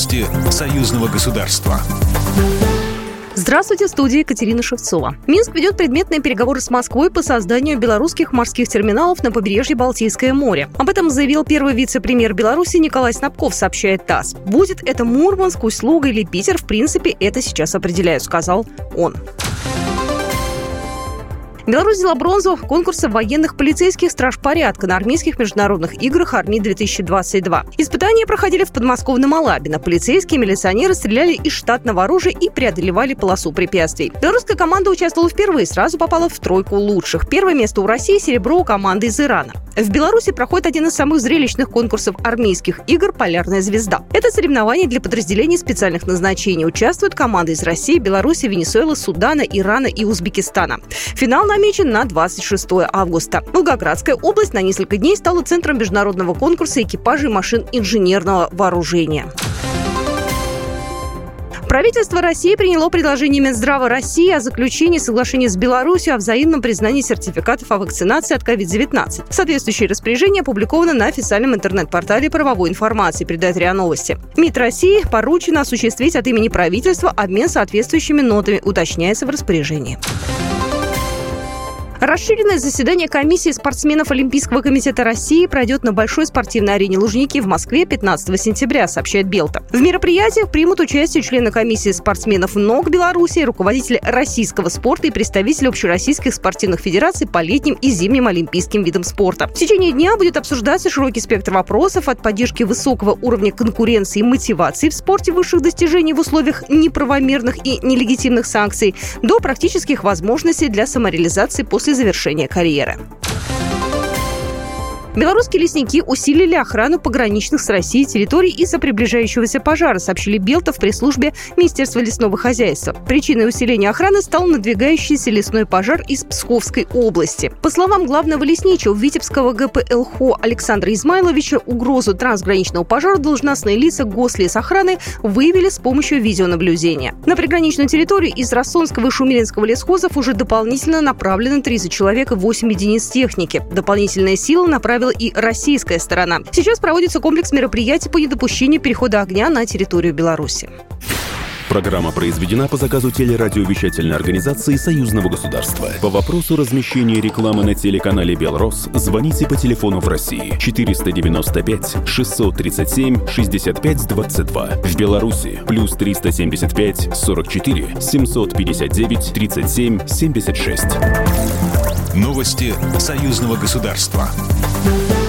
Новости союзного государства. Здравствуйте, студия Екатерина Шевцова. Минск ведет предметные переговоры с Москвой по созданию белорусских морских терминалов на побережье Балтийское море. Об этом заявил первый вице-премьер Беларуси Николай Снабков, сообщает ТАСС. Будет это Мурманск, Усть-Луга или Питер, в принципе, это сейчас определяют, сказал он. Беларусь взяла бронзу в конкурсе военных полицейских страж порядка на армейских международных играх «Арми-2022». Испытания проходили в подмосковном Алабино. Полицейские милиционеры стреляли из штатного оружия и преодолевали полосу препятствий. Белорусская команда участвовала впервые, сразу попала в тройку лучших. Первое место у России – серебро у команды из Ирана. В Беларуси проходит один из самых зрелищных конкурсов армейских игр «Полярная звезда». Это соревнование для подразделений специальных назначений. Участвуют команды из России, Беларуси, Венесуэлы, Судана, Ирана и Узбекистана. Финал намечен на 26 августа. Волгоградская область на несколько дней стала центром международного конкурса экипажей машин инженерного вооружения. Правительство России приняло предложение Минздрава России о заключении соглашения с Беларусью о взаимном признании сертификатов о вакцинации от COVID-19. Соответствующее распоряжение опубликовано на официальном интернет-портале правовой информации, передает РИА Новости. МИД России поручено осуществить от имени правительства обмен соответствующими нотами, уточняется в распоряжении. Расширенное заседание комиссии спортсменов Олимпийского комитета России пройдет на большой спортивной арене Лужники в Москве 15 сентября, сообщает Белта. В мероприятиях примут участие члены комиссии спортсменов НОК Беларуси, руководители российского спорта и представители общероссийских спортивных федераций по летним и зимним олимпийским видам спорта. В течение дня будет обсуждаться широкий спектр вопросов от поддержки высокого уровня конкуренции и мотивации в спорте высших достижений в условиях неправомерных и нелегитимных санкций до практических возможностей для самореализации после после завершения карьеры. Белорусские лесники усилили охрану пограничных с Россией территорий из-за приближающегося пожара, сообщили Белта в пресс-службе Министерства лесного хозяйства. Причиной усиления охраны стал надвигающийся лесной пожар из Псковской области. По словам главного лесничего Витебского ГПЛХО Александра Измайловича, угрозу трансграничного пожара должностные лица гослесохраны выявили с помощью видеонаблюдения. На приграничную территорию из Рассонского и Шумилинского лесхозов уже дополнительно направлено 30 человек и 8 единиц техники. Дополнительная сила направлена направила и российская сторона. Сейчас проводится комплекс мероприятий по недопущению перехода огня на территорию Беларуси. Программа произведена по заказу телерадиовещательной организации Союзного государства. По вопросу размещения рекламы на телеканале «Белрос» звоните по телефону в России 495 637 6522. В Беларуси плюс 375 44 759 37 76. Новости Союзного государства. Thank you.